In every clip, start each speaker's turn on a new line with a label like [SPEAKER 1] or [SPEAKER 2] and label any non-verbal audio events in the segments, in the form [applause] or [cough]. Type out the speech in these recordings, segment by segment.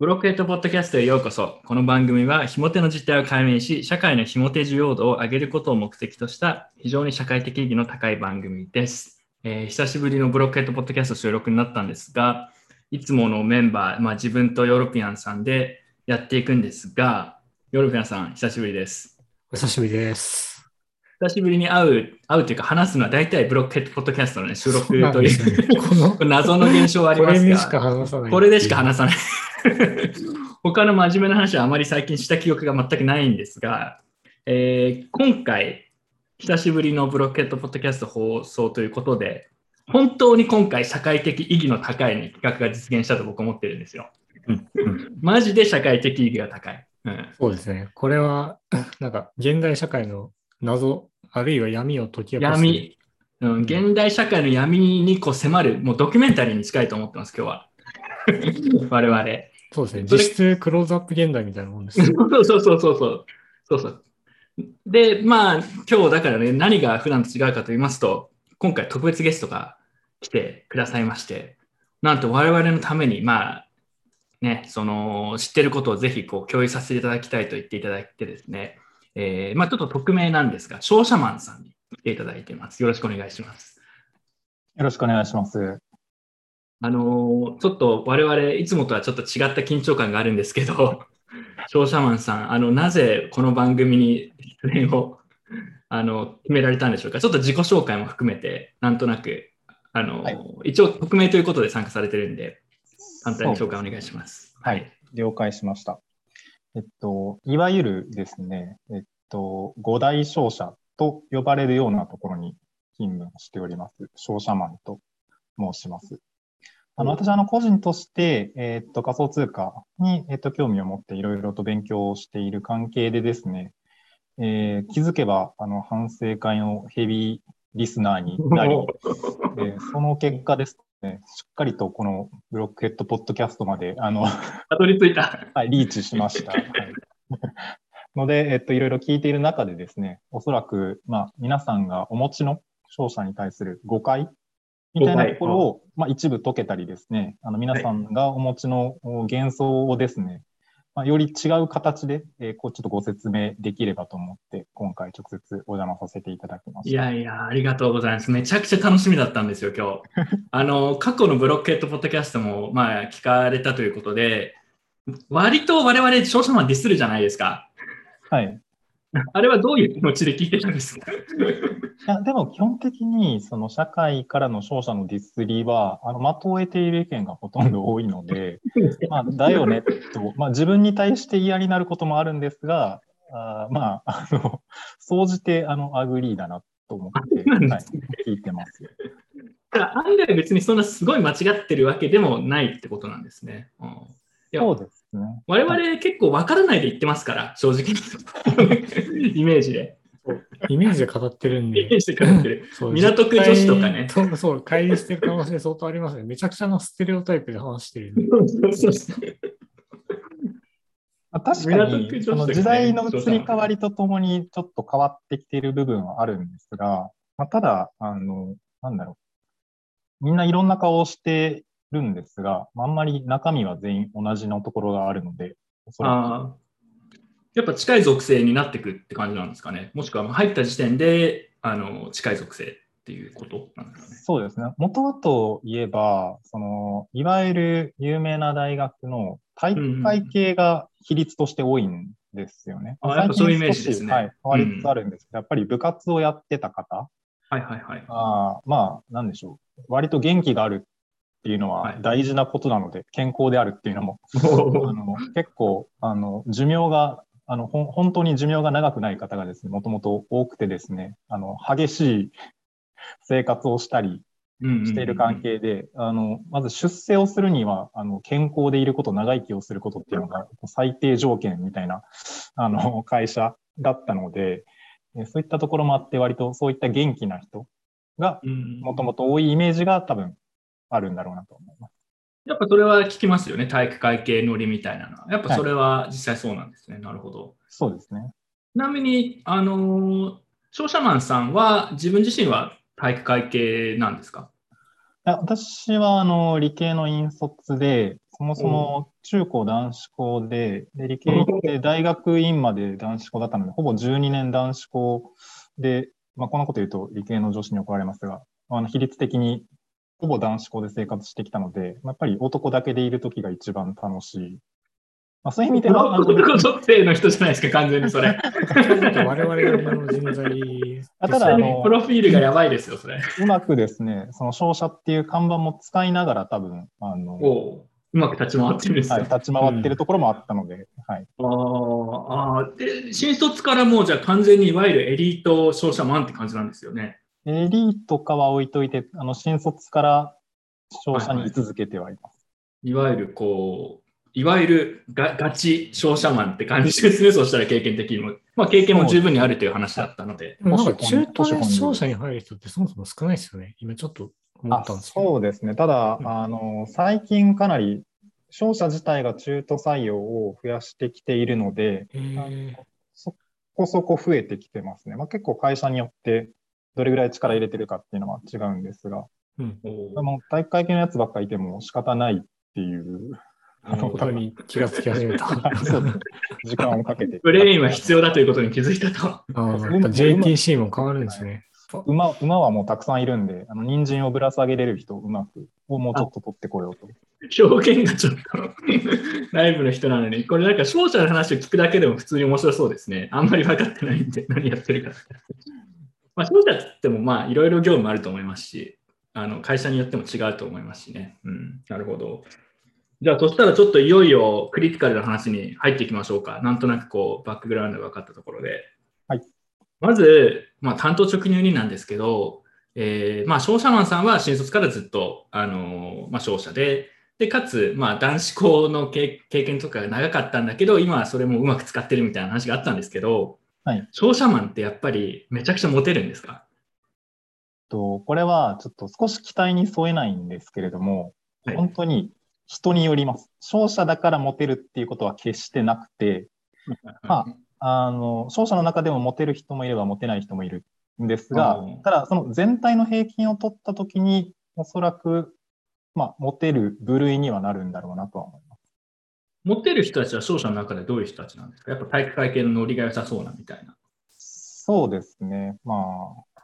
[SPEAKER 1] ブロックヘッドポッドキャストへようこそ。この番組は、非モテの実態を解明し、社会の非モテ受容度を上げることを目的とした、非常に社会的意義の高い番組です。えー久しぶりのブロックヘッドポッドキャスト収録になったんですが、いつものメンバー、まあ、自分とヨーロピアンさんでやっていくんですが、ヨーロピアンさん、久しぶりです。
[SPEAKER 2] お久しぶりです。
[SPEAKER 1] 久しぶりに会う、会うというか話すのは大体ブロックヘッドポッドキャストの、ね、収録という、[laughs]
[SPEAKER 2] この
[SPEAKER 1] これ謎の現象はありますが。
[SPEAKER 2] れにしか話さない。
[SPEAKER 1] これでしか話さない。[laughs] 他の真面目な話はあまり最近した記憶が全くないんですが、えー今回、久しぶりのブロッケットポッドキャスト放送ということで、本当に今回社会的意義の高い、ね、企画が実現したと僕思ってるんですよ。
[SPEAKER 2] うんうん
[SPEAKER 1] マジで社会的意義が高い。うん、
[SPEAKER 2] そうですね。これは、[laughs] なんか、現代社会の謎、あるいは闇を解き明かす。
[SPEAKER 1] 闇、うん、現代社会の闇にこう迫る、もうドキュメンタリーに近いと思ってます、今日は。[laughs] 我々。
[SPEAKER 2] そうですね。実質クローズアップ現代みたいなもんです。[laughs]
[SPEAKER 1] そうそうそうそうそう。そうそう。で、まあ、今日だからね、何が普段と違うかと言いますと、今回特別ゲストが来てくださいまして、なんと我々のために、まあ、ね、その、知ってることをぜひこう共有させていただきたいと言っていただいてですね、えーまあ、ちょっと匿名なんですが、商社マンさんに来ていただいています。よろしくお願いします。
[SPEAKER 3] よろしくお願いします。
[SPEAKER 1] あのーちょっと我々、いつもとはちょっと違った緊張感があるんですけど、[laughs] 商社マンさん、あの、なぜこの番組に出演を、[laughs] あの、決められたんでしょうか？ちょっと自己紹介も含めて、なんとなく、あのー
[SPEAKER 3] はい
[SPEAKER 1] 一応、匿名ということで参加されてるんで、簡単に紹介お願いします。
[SPEAKER 3] はい。了解しました。えっと、いわゆるですね、えっと、五大商社と呼ばれるようなところに勤務をしております、商社マンと申します。あの、
[SPEAKER 1] うん
[SPEAKER 3] 私、あの、個人として、えっと、仮想通貨に、えっと、興味を持っていろいろと勉強をしている関係でですね、えー気づけば、あの、反省会のヘビーリスナーになり、[laughs] えーその結果ですね、しっかりとこのブロックヘッドポッドキャストまで、あの、
[SPEAKER 1] たどり着いた。[laughs]
[SPEAKER 3] はい、リーチしました。はい、ので、えっと、いろいろ聞いている中でですね、おそらく、まあ、皆さんがお持ちの商社に対する誤解みたいなところを、まあ、一部解けたりですね、あの、皆さんがお持ちのお幻想をですね、まあ、より違う形で、えーこう、ちょっとご説明できればと思って、今回直接お邪魔させていただきま
[SPEAKER 1] い
[SPEAKER 3] した。
[SPEAKER 1] やいや、ありがとうございます。めちゃくちゃ楽しみだったんですよ、今日。[laughs] あの、過去のブロックヘッドポッドキャストも、まあ、聞かれたということで、割と我々、商社マンディスるじゃないですか。
[SPEAKER 3] はい。[laughs]
[SPEAKER 1] あれはどういう気持ちで聞いてたんですか？
[SPEAKER 3] いや、でも基本的に、その社会からの商社のディスりは、あの、的を得ている意見がほとんど多いので、[laughs] まあ、だよね、と、まあ、自分に対して嫌になることもあるんですが、あーまあ、あの、総じて、あの、 agree だなと思って、はい聞いてます。
[SPEAKER 1] ただ案外別にそんなすごい間違ってるわけでもないってことなんですね。うん
[SPEAKER 3] そうですね。
[SPEAKER 1] 我々結構分からないで言ってますから、正直に。[laughs] イメージで。
[SPEAKER 2] イメージで語ってるんで
[SPEAKER 1] イメー。ジで書いてる。[laughs]
[SPEAKER 2] そう
[SPEAKER 1] 港区女子とかね
[SPEAKER 2] 実態とそう、乖離してる可能性相当ありますね。めちゃくちゃなステレオタイプで話してるんで。
[SPEAKER 3] まあ、確か
[SPEAKER 1] 港
[SPEAKER 3] に、その時代の移り変わりとともにちょっと変わってきている部分はあるんですが、まあ、ただ、あの、なんだろう。みんないろんな顔をしてるんですが、まああんまり中身は全員同じのところがあるので、おそら
[SPEAKER 1] あーやっぱ近い属性になってくって感じなんですかね。もしくは入った時点であの近い属性っていうことなんですかね
[SPEAKER 3] く。そうですね。元はといえば、その、いわゆる有名な大学の体育会系が比率として多いんですよね。
[SPEAKER 1] あやっぱそういうイメージですね
[SPEAKER 3] はい、変わりつつあるんですけど、やっぱり部活をやってた方、
[SPEAKER 1] はいはいはい。
[SPEAKER 3] あーまあ、なんでしょう。割と元気があるっていうの
[SPEAKER 1] は
[SPEAKER 3] はい。大事なことなので、健康であるっていうのも、あの結構、あの、寿命が、あの、本当に寿命が長くない方がですね、もともと多くてですね、あの、激しい生活をしたりしている関係で、あの、まず出世をするには、あの、健康でいること、長生きをすることっていうのが最低条件みたいな、あの、会社だったので、えそういったところもあって、割とそういった元気な人がもともと多いイメージが多分あるんだろうなと思います。
[SPEAKER 1] やっぱそれは聞きますよね。体育会系乗りみたいなのは。やっぱそれは実際そうなんですね。なるほど。
[SPEAKER 3] そうですね。
[SPEAKER 1] ちなみに、あの、商社マンさんは自分自身は体育会系なんですか？
[SPEAKER 3] いや私はあの理系の引率で、そそもそも中高男子校で、で理系行って大学院まで男子校だったので、ほぼ12年男子校で、まあ、こんなこと言うと理系の女子に怒られますが、あの比率的にほぼ男子校で生活してきたので、やっぱり男だけでいるときが一番楽しい。まあ、そういう意味では、
[SPEAKER 1] 男特定の人じゃないですか、完全にそれ。[laughs]
[SPEAKER 2] 我々の人材。
[SPEAKER 3] あただあの
[SPEAKER 1] プロフィールがやばいですよ、それ。
[SPEAKER 3] うまくですね、その商社っていう看板も使いながら多分、あの、
[SPEAKER 1] おううまく立ち回ってるんですよ。
[SPEAKER 3] はい、立ち回ってるところもあったので、はい。
[SPEAKER 1] あーあー、で、新卒からもうじゃあ完全にいわゆるエリート商社マンって感じなんですよね。
[SPEAKER 3] エリートかは置いといて、あの、新卒から商社に居続けてはいます。
[SPEAKER 1] いわゆるこう、いわゆるガガチ商社マンって感じですね、[laughs] そしたら経験的にも。まあ経験も十分にあるという話だったので。
[SPEAKER 2] でもなんか中途で商社に入る人ってそもそも少ないですよね。今ちょっと思
[SPEAKER 3] あ
[SPEAKER 2] ったんですけど。
[SPEAKER 3] そうですね。ただ、
[SPEAKER 2] うん
[SPEAKER 3] あの、最近かなり、商社自体が中途採用を増やしてきているので、そこそこ増えてきてますね。まあ、結構会社によって、どれぐらい力入れてるかっていうのは違うんですが、
[SPEAKER 2] うん。
[SPEAKER 3] も体育会系のやつばっかいても仕方ないっていう、あの [laughs]
[SPEAKER 2] ことに気がつき始めた。[laughs]
[SPEAKER 3] 時間をかけて。
[SPEAKER 1] ブレインは必要だということに気づいたと。[laughs]
[SPEAKER 2] JTC も変わるんですね。
[SPEAKER 3] 馬馬はもうたくさんいるんで、あの人参をぶら下げれる人、うまく、をもうちょっと取ってこようと。
[SPEAKER 1] 表現がちょっとライブの人なのに、これなんか商社の話を聞くだけでも普通に面白そうですね。あんまり分かってないんで、何やってるか。まあ、商社って言っても、まあ、いろいろ業務あると思いますし、あの会社によっても違うと思いますしね。うん、なるほど。じゃあ、そしたらちょっといよいよクリティカルな話に入っていきましょうか。なんとなくこう、バックグラウンドが分かったところで。
[SPEAKER 3] はい。
[SPEAKER 1] まず、まあ、担当直入になんですけど、えーまあ、商社マンさんは新卒からずっと、あのーまあ、商社で、で、かつ、まあ、男子校の経経験とかが長かったんだけど、今はそれもうまく使ってるみたいな話があったんですけど、
[SPEAKER 3] はい。
[SPEAKER 1] 商社マンってやっぱりめちゃくちゃモテるんですか？
[SPEAKER 3] とこれはちょっと少し期待に添えないんですけれども、
[SPEAKER 1] はい
[SPEAKER 3] 本当に人によります。商社だからモテるっていうことは決してなくて、まあの、商社の中でもモテる人もいればモテない人もいるんですが
[SPEAKER 1] うん、
[SPEAKER 3] ただその全体の平均を取ったときに、おそらく、まあ、モテる部類にはなるんだろうなとは思います。
[SPEAKER 1] モテる人たちは商社の中でどういう人たちなんですか？やっぱ体育会系のノリが良さそうなみたいな。
[SPEAKER 3] そうですね。まあ、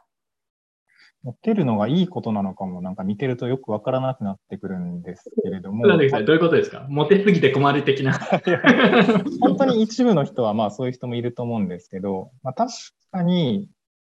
[SPEAKER 3] モテるのがいいことなのかもなんか見てるとよくわからなくなってくるんですけれども、
[SPEAKER 1] どういうことですか？モテすぎて困る的な。[laughs]
[SPEAKER 3] 本当に一部の人はまあそういう人もいると思うんですけど、まあ、確かに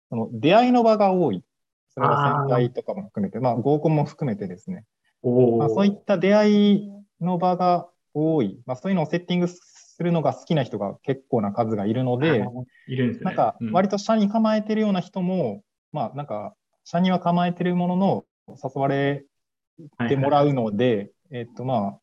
[SPEAKER 3] その出会いの場が多い。それは先輩とかも含めて、まあ合コンも含めてですね。
[SPEAKER 1] お
[SPEAKER 3] まあ、そういった出会いの場が多い。まあそういうのをセッティングするのが好きな人が結構な数がいるので、
[SPEAKER 1] いるんですね。
[SPEAKER 3] なんか
[SPEAKER 1] うん
[SPEAKER 3] 割と社に構えてるような人も、まあなんか社には構えてるものの誘われてもらうので、えっとま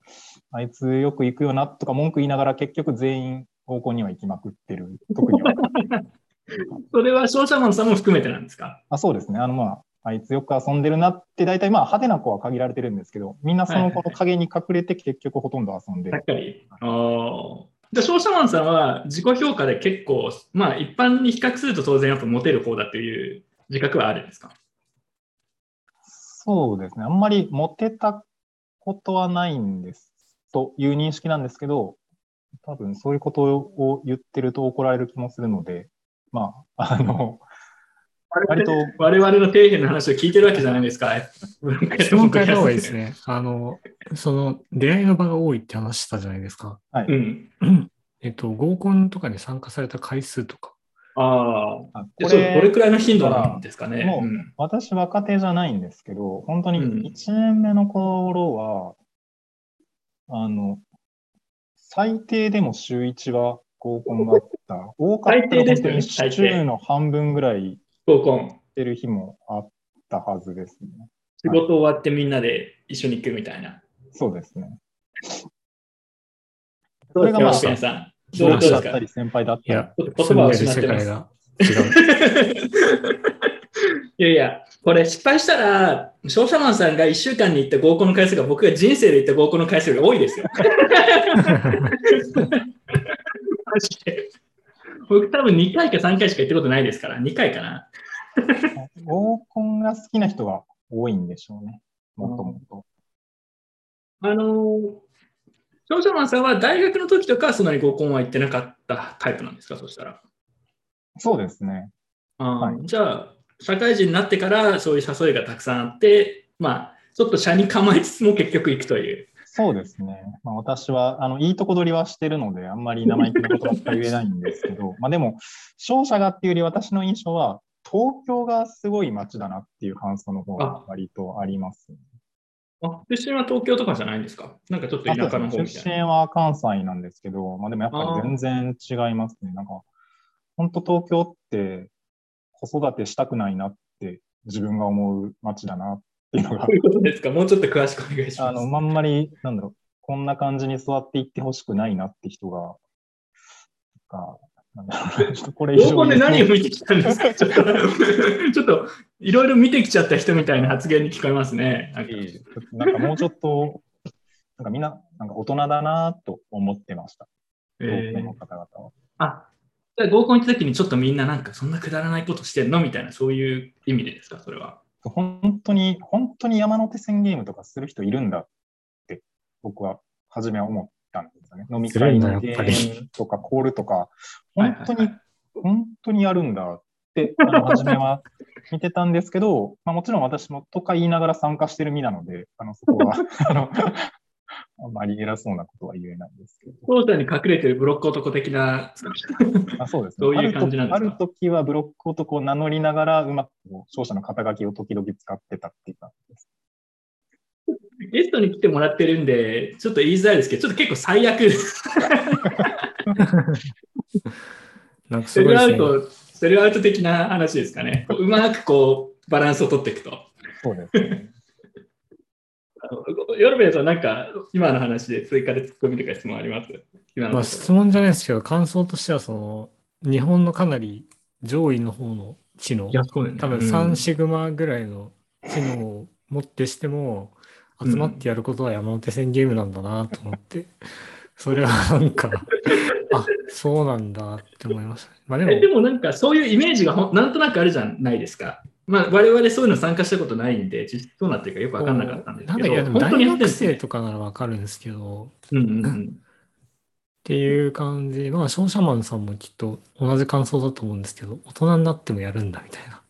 [SPEAKER 3] あ、あいつよく行くよなとか文句言いながら結局全員合コンには行きまくってる。特には。[laughs]
[SPEAKER 1] それは商社マンさんも含めてなんですか？
[SPEAKER 3] あそうですね。あのまあ、あいつよく遊んでるなって大体まあ派手な子は限られてるんですけど、みんなその子の影に隠れて結局ほとんど遊んでる。
[SPEAKER 1] ばっかり。あーで商社マンさんは自己評価で結構、まあ一般に比較すると当然やっぱモテる方だという自覚はあるんですか？
[SPEAKER 3] そうですね。あんまりモテたことはないんですという認識なんですけど、多分そういうことを言ってると怒られる気もするので、まあ、あの、割と、
[SPEAKER 1] 我々の底辺の話を聞いてるわけじゃないですか。
[SPEAKER 2] 質問変えた方がいいです。ね。あの、その出会いの場が多いって話したじゃないですか。
[SPEAKER 3] はい。
[SPEAKER 1] うん。
[SPEAKER 2] えっと、合コンとかに参加された回数とか。
[SPEAKER 1] ああ。
[SPEAKER 3] あ
[SPEAKER 1] でそうどれくらいの頻度なんですかね。
[SPEAKER 3] もう
[SPEAKER 1] うん
[SPEAKER 3] 私若手じゃないんですけど、本当に
[SPEAKER 1] うん
[SPEAKER 3] 1年目の頃は、あの、最低でも週1は合コンがあった。多かったら
[SPEAKER 1] 最低ですよね
[SPEAKER 3] 本当に週の半分ぐらい
[SPEAKER 1] 合コン。
[SPEAKER 3] してる日もあったはずですね。
[SPEAKER 1] 仕事終わってみんなで一緒に行くみたいな。
[SPEAKER 3] そうですね。
[SPEAKER 1] それがまあ、さん。
[SPEAKER 3] 上
[SPEAKER 1] どうですか？
[SPEAKER 3] 司だったり先輩だったり。
[SPEAKER 1] 言葉を失ってます。
[SPEAKER 2] 違う。[laughs]
[SPEAKER 1] いやいや、これ失敗したら、商社マンさんが1週間に行った合コンの回数が僕が人生で行った合コンの回数より多いですよ。マジで。僕多分2回か3回しか行ったことないですから、2回かな。[laughs]
[SPEAKER 3] 合コンが好きな人が多いんでしょうね。もっともっと。
[SPEAKER 1] あのー少女マンさんは大学の時とかはそんなに合コンは行ってなかったタイプなんですか、そしたら。
[SPEAKER 3] そうですね。
[SPEAKER 1] あ
[SPEAKER 3] はい
[SPEAKER 1] じゃあ、社会人になってからそういう誘いがたくさんあって、まあ、ちょっと社に構えつつも結局行くという。
[SPEAKER 3] そうですね。まあ、私は、あの、いいとこ取りはしてるので、あんまり生意気なことばっかり言えないんですけど、[laughs] まあでも、商社がっていうより私の印象は、東京がすごい街だなっていう感想の方が割とあります、ね。
[SPEAKER 1] あ出身は東京とかじゃないんですか？なんかちょっと田舎の方みたいな。
[SPEAKER 3] 出身は関西なんですけど、まあでもやっぱり全然違いますね。なんか、本当東京って子育てしたくないなって自分が思う街だなっていうのが [laughs]
[SPEAKER 1] どういうことですか？もうちょっと詳しくお願いし
[SPEAKER 3] あ
[SPEAKER 1] ます。
[SPEAKER 3] の、あんまり、なんだろう、こんな感じに座っていってほしくないなって人が、がなんだろうなちょっとこれ以上 [laughs]
[SPEAKER 1] で何を見てきたんですか？ちょっと、ちょっといろいろ見てきちゃった人みたいな発言に聞こえますね。なんか
[SPEAKER 3] いいなんかもうちょっと、なんかみんな、なんか大人だなと思ってました。東京の方々は。
[SPEAKER 1] あ、じゃあ合コン行った時にちょっとみんななんかそんなくだらないことしてんの？みたいな、そういう意味でですか、それは。
[SPEAKER 3] 本当に、本当に山手線ゲームとかする人いるんだって、僕は初めは思ったんですよね。飲み会のゲームとかコールとか、
[SPEAKER 1] はい
[SPEAKER 3] 本当に、本当にやるんだって、あの初めは見てたんですけど、まあ、もちろん私もとか言いながら参加してる身なので、あのそこは [laughs] あのあんまり偉そうなことは言えないんですけど。
[SPEAKER 1] 当社に隠れてるブロック男的な、[laughs]
[SPEAKER 3] あそうです
[SPEAKER 1] どういう感じなんですか？
[SPEAKER 3] ある時はブロック男を名乗りながら、うまくこう勝者の肩書きを時々使ってたっていう感じです。
[SPEAKER 1] ゲストに来てもらってるんで、ちょっと言いづらいですけど、ちょっと結構最悪、[laughs]
[SPEAKER 2] なんかす
[SPEAKER 1] セ
[SPEAKER 2] ごいですね。
[SPEAKER 1] ルアウト、セルアウト的な話ですかね。うまくこう、バランスを取っていくと。
[SPEAKER 3] そうですね。[laughs]
[SPEAKER 1] ヨルベルさん、なんか今の話で追加でツッコミとか質問あります？
[SPEAKER 2] まあ、質問じゃないですけど、感想としては、その、日本のかなり上位の方の知能。
[SPEAKER 1] ね。
[SPEAKER 2] 多分
[SPEAKER 1] うん。
[SPEAKER 2] 3シグマぐらいの知能を持ってしても、集まってやることは山手線ゲームなんだなと思って、[laughs] それはなんか、あ、そうなんだって思いましたね。まあでも。
[SPEAKER 1] え、でもなんかそういうイメージがなんとなくあるじゃないですか。まあ、我々そういうの参加したことないんで、実質どうなってるかよくわかんなかったんですけど、
[SPEAKER 2] なんかいや、大学生とかならわかるんですけど、
[SPEAKER 1] うんうんうん。
[SPEAKER 2] っていう感じ、まあ、商社マンさんもきっと同じ感想だと思うんですけど、大人になってもやるんだみたいな。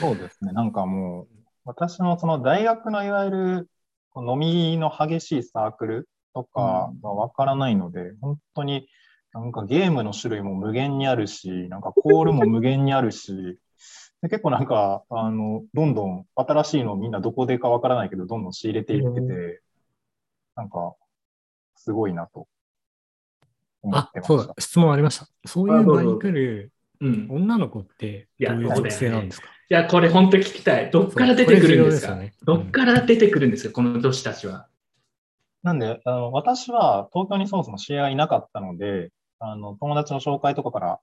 [SPEAKER 3] そうですね。なんかもう、私のその大学のいわゆる飲みの激しいサークルとかがわからないので、本当になんかゲームの種類も無限にあるし、なんかコールも無限にあるし、で結構なんか、あの、どんどん新しいのをみんなどこでかわからないけど、どんどん仕入れていってて、なんか、すごいなと思っ
[SPEAKER 2] あ
[SPEAKER 3] て、ました。
[SPEAKER 2] そうだ。、質問ありました。そういう場に来る
[SPEAKER 1] うん、い
[SPEAKER 2] 女の子ってどういう属性なんですか？
[SPEAKER 1] や、これ本当に聞きたい。どっから出てくるんですか？
[SPEAKER 2] ね。
[SPEAKER 1] どっから出てくるんですか、この女子たちは。
[SPEAKER 3] なんで、あの私は東京にそもそも知り合いいなかったので、あの友達の紹介とかから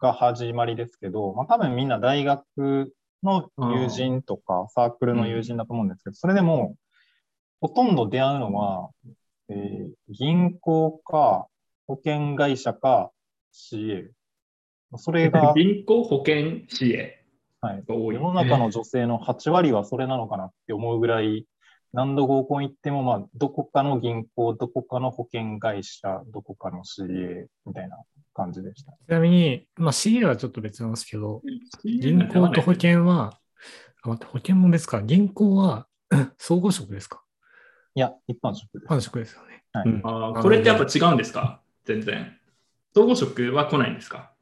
[SPEAKER 3] が始まりですけど、まあ、多分みんな大学の友人とかサークルの友人だと思うんですけど、それでもほとんど出会うのは、えー銀行か保険会社か CA。それが、[laughs]
[SPEAKER 1] 銀行、保険、支援
[SPEAKER 3] はい。世の中の女性の8割はそれなのかなって思うぐらい、何度合コン行っても、まあ、どこかの銀行、どこかの保険会社、どこかの CA みたいな感じでした。
[SPEAKER 2] ちなみに、まあ CA はちょっと別なんですけど、銀
[SPEAKER 1] 銀
[SPEAKER 2] 行と保険は、あ待って、保険も別か。銀行は [clears throat] 総合職ですか？
[SPEAKER 3] いや、一般職です。
[SPEAKER 2] 一般職ですよね。
[SPEAKER 3] はい
[SPEAKER 2] うん
[SPEAKER 1] あーこれってやっぱ違うんですか？全然。総合職は来ないんですか？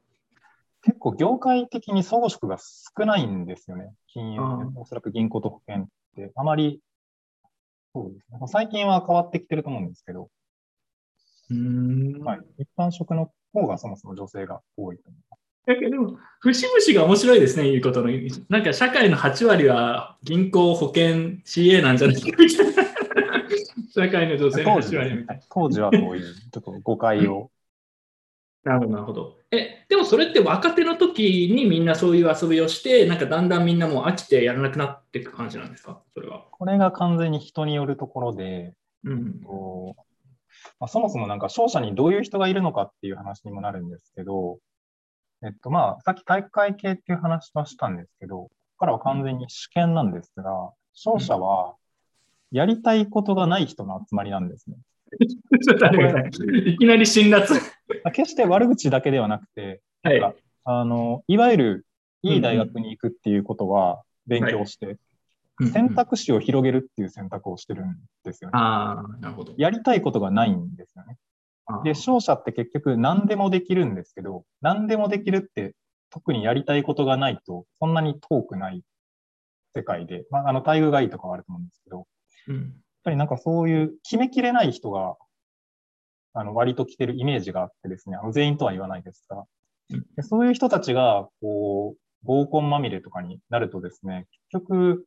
[SPEAKER 3] 結構業界的に総合職が少ないんですよね。金融
[SPEAKER 1] あ
[SPEAKER 3] おそらく銀行と保険って。あまり、そうですね。最近は変わってきてると思うんですけど、
[SPEAKER 1] うん
[SPEAKER 3] はい、一般職の方がそもそも女性が多いと思います。
[SPEAKER 1] だけど、でも節々が面白いですね、いうことの。なんか社会の8割は銀行、保険、CA なんじゃないかみたいな。[laughs] 社会の女性の8
[SPEAKER 3] 当時
[SPEAKER 1] 割みたいな。
[SPEAKER 3] 当時はそういう、ちょっと誤解を。
[SPEAKER 1] なるほど、なるほど。え、でもそれって若手の時にみんなそういう遊びをして、なんかだんだんみんなもう飽きてやらなくなっていく感じなんですか？それは。
[SPEAKER 3] これが完全に人によるところで、
[SPEAKER 1] うん。
[SPEAKER 3] まあ、そもそもなんか勝者にどういう人がいるのかっていう話にもなるんですけど、えっとまあ、さっき体育会系っていう話はしたんですけど、ここからは完全に試験なんですが、勝者はやりたいことがない人の集まりなんですね。[laughs]
[SPEAKER 1] ちょっと待ってください。いきなり辛辣。
[SPEAKER 3] 決して悪口だけではなくて、
[SPEAKER 1] はい。
[SPEAKER 3] あの、いわゆるいい大学に行くっていうことは勉強して、選択肢を広げるっていう選択をしてるんですよね。
[SPEAKER 1] ああ、なるほど。
[SPEAKER 3] やりたいことがないんですよね。で、勝者って結局何でもできるんですけど、何でもできるって特にやりたいことがないと、そんなに遠くない世界で、まあ、あの、待遇がいいとかはあると思うんですけど、
[SPEAKER 1] うん
[SPEAKER 3] ぱりなんかそういう決めきれない人が、あの、割と来てるイメージがあってですね、あの全員とは言わないですが
[SPEAKER 1] うん、
[SPEAKER 3] でそういう人たちが、こう、合コンまみれとかになるとですね、結局、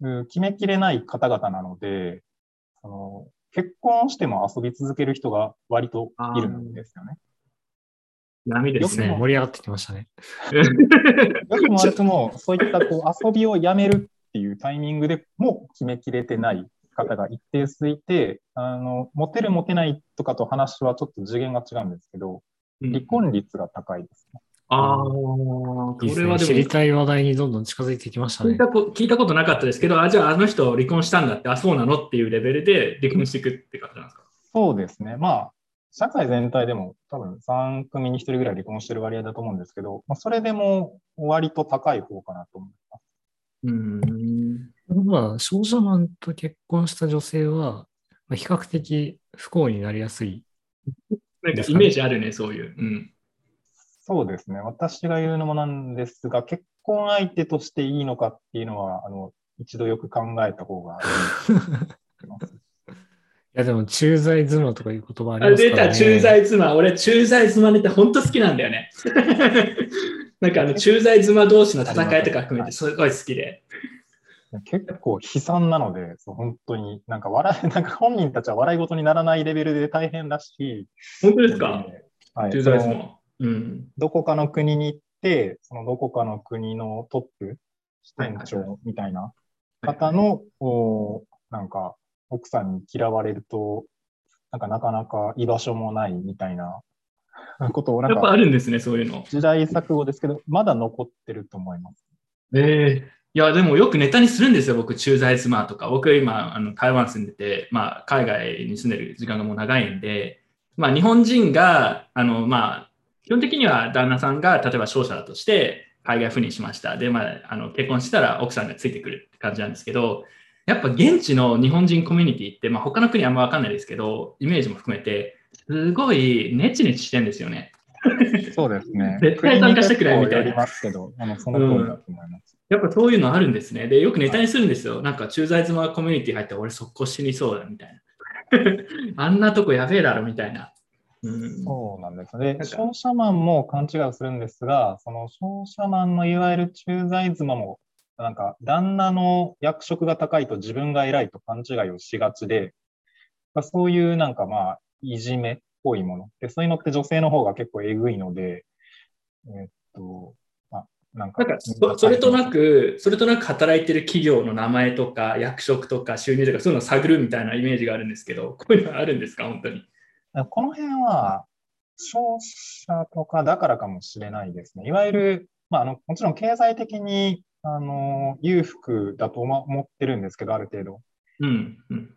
[SPEAKER 3] うん決めきれない方々なので、その結婚しても遊び続ける人が割といるんですよね。
[SPEAKER 1] 波ですね。
[SPEAKER 2] 盛り上がってきましたね。[laughs]
[SPEAKER 3] よくも悪くも、そういったこう遊びをやめるっていうタイミングでも決めきれてない方が一定数いて、あの、モテるモテないとかと話はちょっと次元が違うんですけど、離婚率が高いですね。
[SPEAKER 1] ああ。これはでも
[SPEAKER 2] 知りたい話題にどんどん近づいてきましたね
[SPEAKER 1] 聞い。たこ聞いたことなかったですけど、あ、じゃああの人離婚したんだって、あ、そうなのっていうレベルで離婚していくって感じなんですか？
[SPEAKER 3] そうですね。まあ、社会全体でも多分3組に1人ぐらい離婚してる割合だと思うんですけど、まあ、それでも割と高い方かなと思います。
[SPEAKER 1] うん。
[SPEAKER 2] まあ、商社マンと結婚した女性は、まあ、比較的不幸になりやすい。
[SPEAKER 1] なんかイメージあるね、そういう。うん。
[SPEAKER 3] そうですね。私が言うのもなんですが、結婚相手としていいのかっていうのは、あの、一度よく考えた方がいい [laughs]
[SPEAKER 2] や、でも、駐在妻とかいう言葉あ
[SPEAKER 1] あ
[SPEAKER 2] ります
[SPEAKER 1] 出た、
[SPEAKER 2] からね。
[SPEAKER 1] 駐在妻。俺、駐在妻ネタ本当好きなんだよね。[laughs] なんかあの、駐在妻同士の戦いとか含めてすごい好きで。
[SPEAKER 3] 結構悲惨なので、そう本当に、なんか笑い、[laughs] なんか本人たちは笑い事にならないレベルで大変だし、
[SPEAKER 1] 本当ですか？
[SPEAKER 3] はい。
[SPEAKER 1] うん。
[SPEAKER 3] どこかの国に行って、そのどこかの国のトップ、支店
[SPEAKER 1] はい
[SPEAKER 3] 長みたいな方の、おなんか、奥さんに嫌われると、なんかなかなか居場所もないみたいな [laughs] ことを、な
[SPEAKER 1] やっぱ
[SPEAKER 3] んか
[SPEAKER 1] あるんですね、そういうの。
[SPEAKER 3] 時代錯誤ですけど、まだ残ってると思います。
[SPEAKER 1] ええいや、でもよくネタにするんですよ、僕、駐在妻とか。僕、今、あの台湾住んでて、まあ、海外に住んでる時間がもう長いんで、まあ、日本人が、あの、まあ、基本的には旦那さんが、例えば商社だとして、海外赴任しました。で、まあ、あの結婚したら奥さんがついてくるって感じなんですけど、やっぱ現地の日本人コミュニティって、まあ、他の国あんまわかんないですけど、イメージも含めて、すごいネチネチしてんですよね。[laughs]
[SPEAKER 3] そうですね。
[SPEAKER 1] 絶対参加してくれみたいな
[SPEAKER 3] 国によりますけど、あのその通りだと思います。
[SPEAKER 1] やっぱそういうのあるんですね。で、よくネタにするんですよ。なんか駐在妻コミュニティ入って俺速攻死にそうだみたいな。[laughs] あんなとこやべえだろみたいな。うん、
[SPEAKER 3] そうなんですね。商社マンも勘違いをするんですが、その商社マンのいわゆる駐在妻も、なんか旦那の役職が高いと自分が偉いと勘違いをしがちで、まあそういうなんかまあ、いじめっぽいもの。で、そういうのって女性の方が結構えぐいので、えっと、まあ、なんか。
[SPEAKER 1] そそれとなく、それとなく働いてる企業の名前とか役職とか収入とかそういうのを探るみたいなイメージがあるんですけど、こういうのはあるんですか、本当に。
[SPEAKER 3] この辺は、商社とかだからかもしれないですね。いわゆる、まあ、あの、もちろん経済的に、あの、裕福だと思思ってるんですけど、ある程度。
[SPEAKER 1] うん。うん、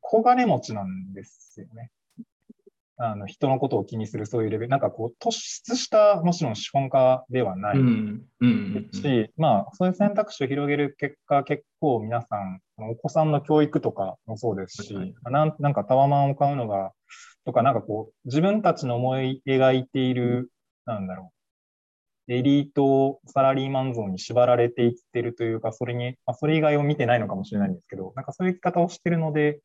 [SPEAKER 3] 小金持ちなんですよね。あの、人のことを気にするそういうレベル。なんかこう、突出した、もちろん資本家ではない。し、まあ、そういう選択肢を広げる結果、結構皆さん、お子さんの教育とかもそうですし、
[SPEAKER 1] はい
[SPEAKER 3] なんなんかタワマンを買うのが、とか、なんかこう、自分たちの思い描いている、なんだろう、エリートサラリーマン像に縛られていってるというか、それに、まあ、それ以外を見てないのかもしれないんですけど、なんかそういう生き方をしてるので、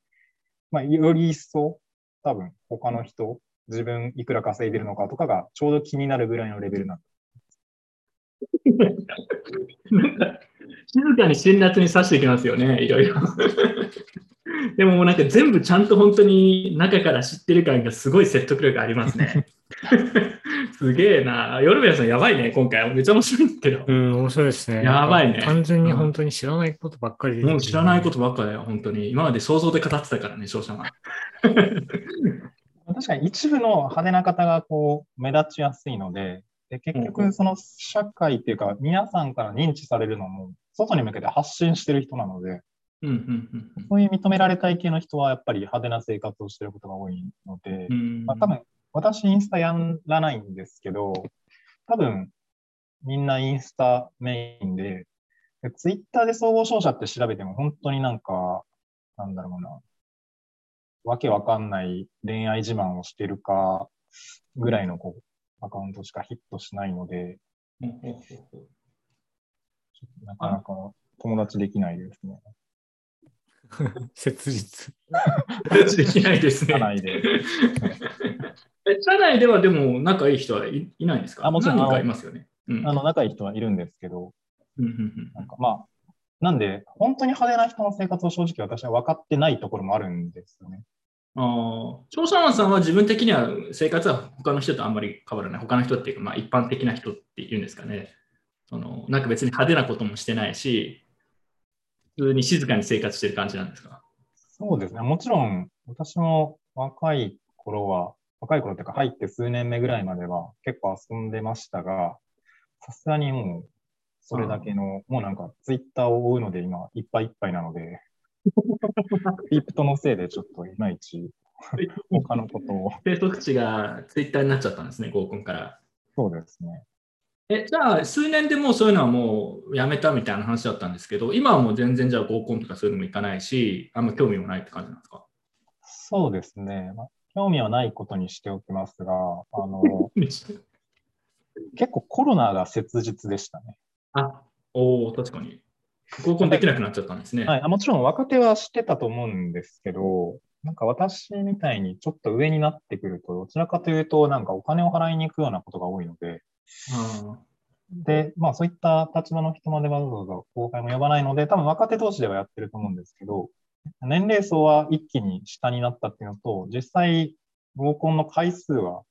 [SPEAKER 3] まあ、より一層、多分、他の人、自分いくら稼いでるのかとかがちょうど気になるぐらいのレベルなん
[SPEAKER 1] なんか静かに辛辣に刺してきますよね、いろいろ。でももうなんか全部ちゃんと本当に中から知ってる感がすごい説得力ありますね。[laughs] すげえな。ヨルベアさんやばいね、今回。めっちゃ面白いんですけど。
[SPEAKER 2] うん、面白いですね。
[SPEAKER 1] やばいね
[SPEAKER 2] 単純に本当に知らないことばっかり出てくる
[SPEAKER 1] もう知らないことばっかだよ、本当に。今まで想像で語ってたからね、勝者は。[laughs]
[SPEAKER 3] 確かに一部の派手な方がこう目立ちやすいので、で結局その社会っていうか皆さんから認知されるのも外に向けて発信してる人なので、そういう認められたい系の人はやっぱり派手な生活をしてることが多いので
[SPEAKER 1] う、ん。
[SPEAKER 3] まあ、多分私インスタやらないんですけど、多分みんなインスタメインで、でツイッターで総合商社って調べても本当になんか、なんだろうな、わけわかんない恋愛自慢をしてるかぐらいのこうアカウントしかヒットしないので、なかなか友達できないですね。[laughs]
[SPEAKER 2] 切実。
[SPEAKER 1] できないですね。
[SPEAKER 3] 社内で。[laughs]
[SPEAKER 1] え社内ではでも仲いい人はいいないんですか？
[SPEAKER 3] あもちろん
[SPEAKER 1] 何人かいますよね。うん
[SPEAKER 3] あの、仲いい人はいるんですけど、なんかまあ、なんで、本当に派手な人の生活を正直私は分かってないところもあるんですよね。
[SPEAKER 1] ああ、長者マンさんは自分的には生活は他の人とあんまり変わらない。他の人っていうか、まあ一般的な人っていうんですかね。そのなんか別に派手なこともしてないし、普通に静かに生活してる感じなんですか？
[SPEAKER 3] そうですね。もちろん、私も若い頃は、若い頃っていうか入って数年目ぐらいまでは結構遊んでましたが、さすがにもう、それだけの、もうなんかツイッターを追うので今いっぱいいっぱいなので、クリプトのせいでちょっといまいち他のことを、
[SPEAKER 1] 生息地がツイッターになっちゃったんですね、合コンから。
[SPEAKER 3] そうですね。
[SPEAKER 1] え、じゃあ、数年でもうそういうのはもうやめたみたいな話だったんですけど、今はもう全然じゃあ合コンとかそういうのもいかないし、あんま興味もないって感じなんですか？
[SPEAKER 3] そうですね。まあ、興味はないことにしておきますが、あの、[laughs] 結構コロナが切実でしたね。
[SPEAKER 1] あ、おお確かに。合コンできなくなっちゃったんですね。
[SPEAKER 3] はい、あもちろん若手は知ってたと思うんですけど、なんか私みたいにちょっと上になってくると、どちらかというと、なんかお金を払いに行くようなことが多いので、
[SPEAKER 1] あ
[SPEAKER 3] で、まあそういった立場の人までわざわざ公開も呼ばないので、多分若手同士ではやってると思うんですけど、年齢層は一気に下になったっていうのと、実際合コンの回数は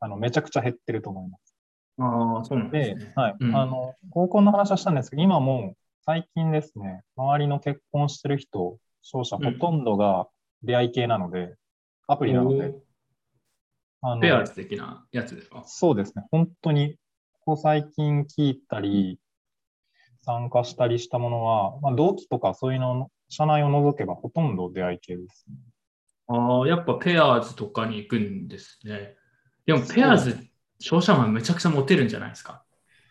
[SPEAKER 3] あのめちゃくちゃ減ってると思います。
[SPEAKER 1] ああ、そうなんで
[SPEAKER 3] です
[SPEAKER 1] ね。
[SPEAKER 3] はい。
[SPEAKER 1] うん
[SPEAKER 3] あの、合コンの話はしたんですけど、今もう最近ですね、周りの結婚してる人、商社ほとんどが出会い系なので、アプリなので、あの
[SPEAKER 1] ペアーズ的なやつですか？
[SPEAKER 3] そうですね、本当に、ここ最近聞いたり、参加したりしたものは、まあ、同期とかそういうの、社内を除けばほとんど出会い系ですね。
[SPEAKER 1] ああ、やっぱペアーズとかに行くんですね。でもペアーズ、商社マンめちゃくちゃモテるんじゃないですか？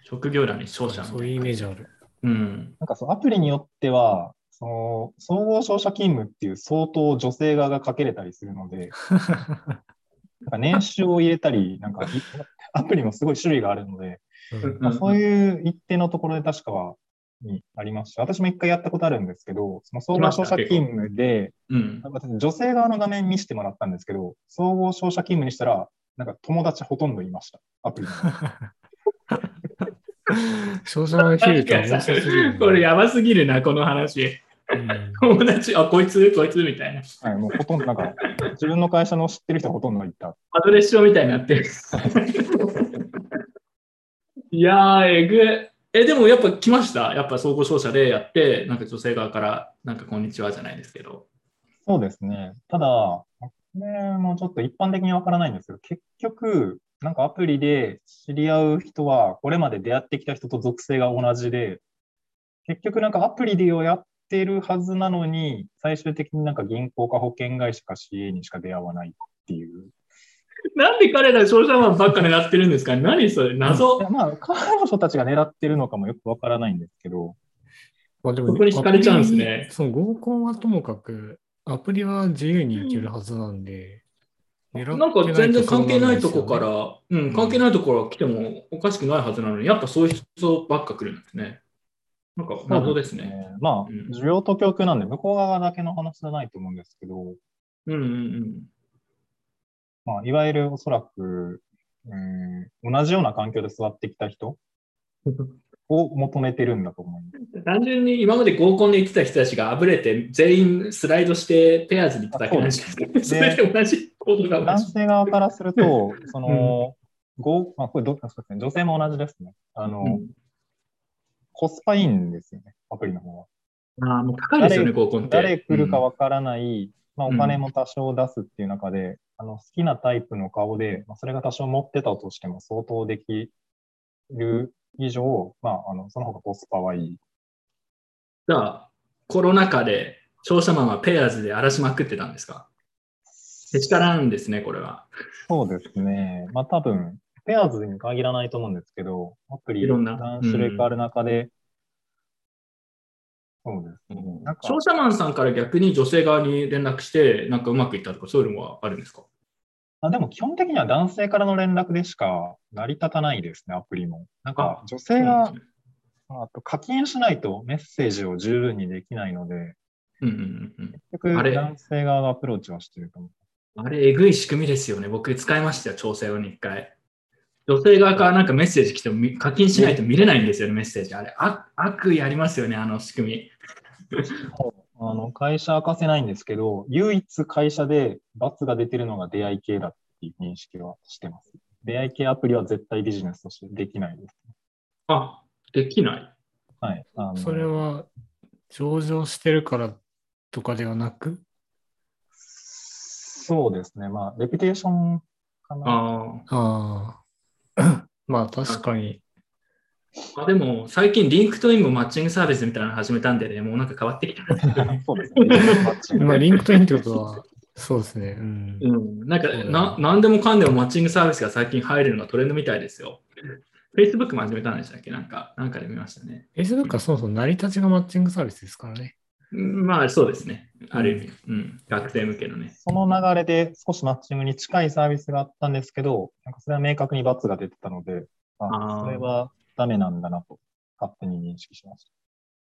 [SPEAKER 1] 職業欄に商社マン。
[SPEAKER 2] そういうイメージある。
[SPEAKER 1] うん。
[SPEAKER 3] なんかそのアプリによっては、その総合商社勤務っていう相当女性側がかけれたりするので、[laughs] なんか年収を入れたり、なんかいアプリもすごい種類があるので、
[SPEAKER 2] うん
[SPEAKER 3] まあ、そういう一定のところで確かはにありました。私も一回やったことあるんですけど、その総合商社勤務で、
[SPEAKER 1] うん。
[SPEAKER 3] 私女性側の画面見せてもらったんですけど、総合商社勤務にしたら、なんか友達ほとんどいました。[laughs] アプリの。
[SPEAKER 2] 少々のフィルター多さすぎる。
[SPEAKER 1] これやばすぎるな、この話。
[SPEAKER 2] うん
[SPEAKER 1] 友達、あ、こいつ、こいつみたいな。
[SPEAKER 3] はい、もうほとんどなんか、自分の会社の知ってる人ほとんどいた。
[SPEAKER 1] アドレス帳みたいになってる。[laughs] いやー、えぐい。え、でもやっぱ来ました？やっぱ総合商社でやって、なんか女性側から、なんかこんにちはじゃないですけど。
[SPEAKER 3] そうですね。ただ、これもちょっと一般的にわからないんですけど、結局、なんかアプリで知り合う人は、これまで出会ってきた人と属性が同じで、結局なんかアプリでやってるはずなのに、最終的になんか銀行か保険会社か CA にしか出会わないっていう。
[SPEAKER 1] なんで彼ら商社マンばっか狙ってるんですか？何それ？謎。
[SPEAKER 3] まあ、彼女たちが狙ってるのかもよくわからないんですけど、
[SPEAKER 2] まあでも
[SPEAKER 1] そこに惹かれちゃうんですね。
[SPEAKER 2] その合コンはともかく、アプリは自由に行けるはずなんで、狙って
[SPEAKER 1] なんか全然関係ないとこから、うん、関係ないところから来てもおかしくないはずなのに、やっぱそういう人ばっか来るんですね。なんか謎ですね。。
[SPEAKER 3] まあ、
[SPEAKER 1] うん
[SPEAKER 3] 需要と供給なんで、向こう側だけの話じゃないと思うんですけど、
[SPEAKER 1] うんうん
[SPEAKER 3] まあ、いわゆるおそらく、うん、同じような環境で育ってきた人 [laughs] を求めてるんだと思います。
[SPEAKER 1] うん。単純に今まで合コンで行ってた人たちがあぶれて、全員スライドしてペアーズに行っただけなんですけど、そ
[SPEAKER 3] す [laughs]
[SPEAKER 1] れで同じ行動が
[SPEAKER 3] 男性側からすると、その、
[SPEAKER 1] う
[SPEAKER 3] 合まあ、これどね、女性も同じですね。あの、
[SPEAKER 1] うん
[SPEAKER 3] コスパいいんですよね、アプリの方は。
[SPEAKER 1] ああ、もう高いですよね、合コンって。
[SPEAKER 3] 誰来るか
[SPEAKER 1] うん
[SPEAKER 3] わからない、まあ、お金も多少出すっていう中で、あの好きなタイプの顔で、まあ、それが多少持ってたとしても相当できる以上、まあ、あのその方がコスパはいい。
[SPEAKER 1] じゃあ、コロナ禍で商社マンはペアーズで荒らしまくってたんですか？手力なんですね、これは。
[SPEAKER 3] そうですね。まあ多分、ペアーズに限らないと思うんですけど、アプリ
[SPEAKER 1] いろんな
[SPEAKER 3] 何種類かある中で、そうですね。なんか
[SPEAKER 1] 商社マンさんから逆に女性側に連絡して、なんかうまくいったとか、そういうのはあるんですか？
[SPEAKER 3] あでも基本的には男性からの連絡でしか成り立たないですね、アプリも。なんか女性が、
[SPEAKER 1] ね
[SPEAKER 3] あと課金しないとメッセージを十分にできないので、
[SPEAKER 1] うんうんうん
[SPEAKER 3] 結局
[SPEAKER 1] あれ
[SPEAKER 3] 男性側がアプローチはしてると思う。
[SPEAKER 1] うん。あれ、えぐい仕組みですよね。僕使いましたよ、調整を2回。女性側からなんかメッセージ来てもみ課金しないと見れないんですよね、メッセージ。あれ、あ悪意ありますよね、あの仕組み。
[SPEAKER 3] あの会社明かせないんですけど、唯一会社で罰が出てるのが出会い系だっていう認識はしてます。出会い系アプリは絶対ビジネスとしてできないです。
[SPEAKER 1] あ、できない？
[SPEAKER 3] はい。あの
[SPEAKER 2] それは上場してるからとかではなく、
[SPEAKER 3] そうですね。まあ、レピュテーションかな。
[SPEAKER 1] あ
[SPEAKER 2] ああ、[laughs] まあ確かに、
[SPEAKER 1] あ。でも、最近、 LinkedIn もマッチングサービスみたいなの始めたんでね、もうなんか変わってきた。[laughs]
[SPEAKER 3] そうですね。[laughs]
[SPEAKER 2] まあ LinkedIn ってことは、そうですね。うん。
[SPEAKER 1] うん、なんかな、なんでもかんでもマッチングサービスが最近入るのがトレンドみたいですよ。Facebook も始めたんでしたっけ？なんか、なんかで見ましたね。
[SPEAKER 2] Facebook はそもそも成り立ちがマッチングサービスですからね。
[SPEAKER 1] うんまあ、そうですね。ある意味、うん、学生向けのね。
[SPEAKER 3] その流れで少しマッチングに近いサービスがあったんですけど、なんかそれは明確に罰が出てたので、
[SPEAKER 1] あ
[SPEAKER 3] それはダメなんだなと勝手に認識しました。